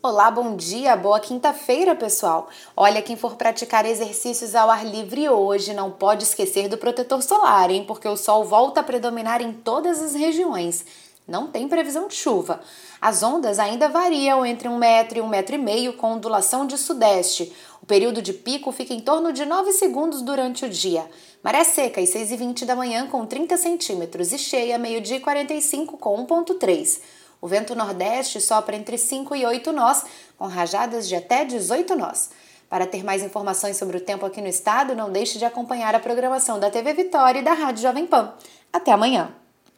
Olá, bom dia, boa quinta-feira, pessoal. Olha, quem for praticar exercícios ao ar livre hoje não pode esquecer do protetor solar, hein? Porque o sol volta a predominar em todas as regiões. Não tem previsão de chuva. As ondas ainda variam entre um metro e um metro e meio, com ondulação de sudeste. O período de pico fica em torno de 9 segundos durante o dia. Maré seca às 6h20 da manhã com 30 centímetros e cheia meio-dia e 45 com 1,3. O vento nordeste sopra entre 5 e 8 nós, com rajadas de até 18 nós. Para ter mais informações sobre o tempo aqui no estado, não deixe de acompanhar a programação da TV Vitória e da Rádio Jovem Pan. Até amanhã!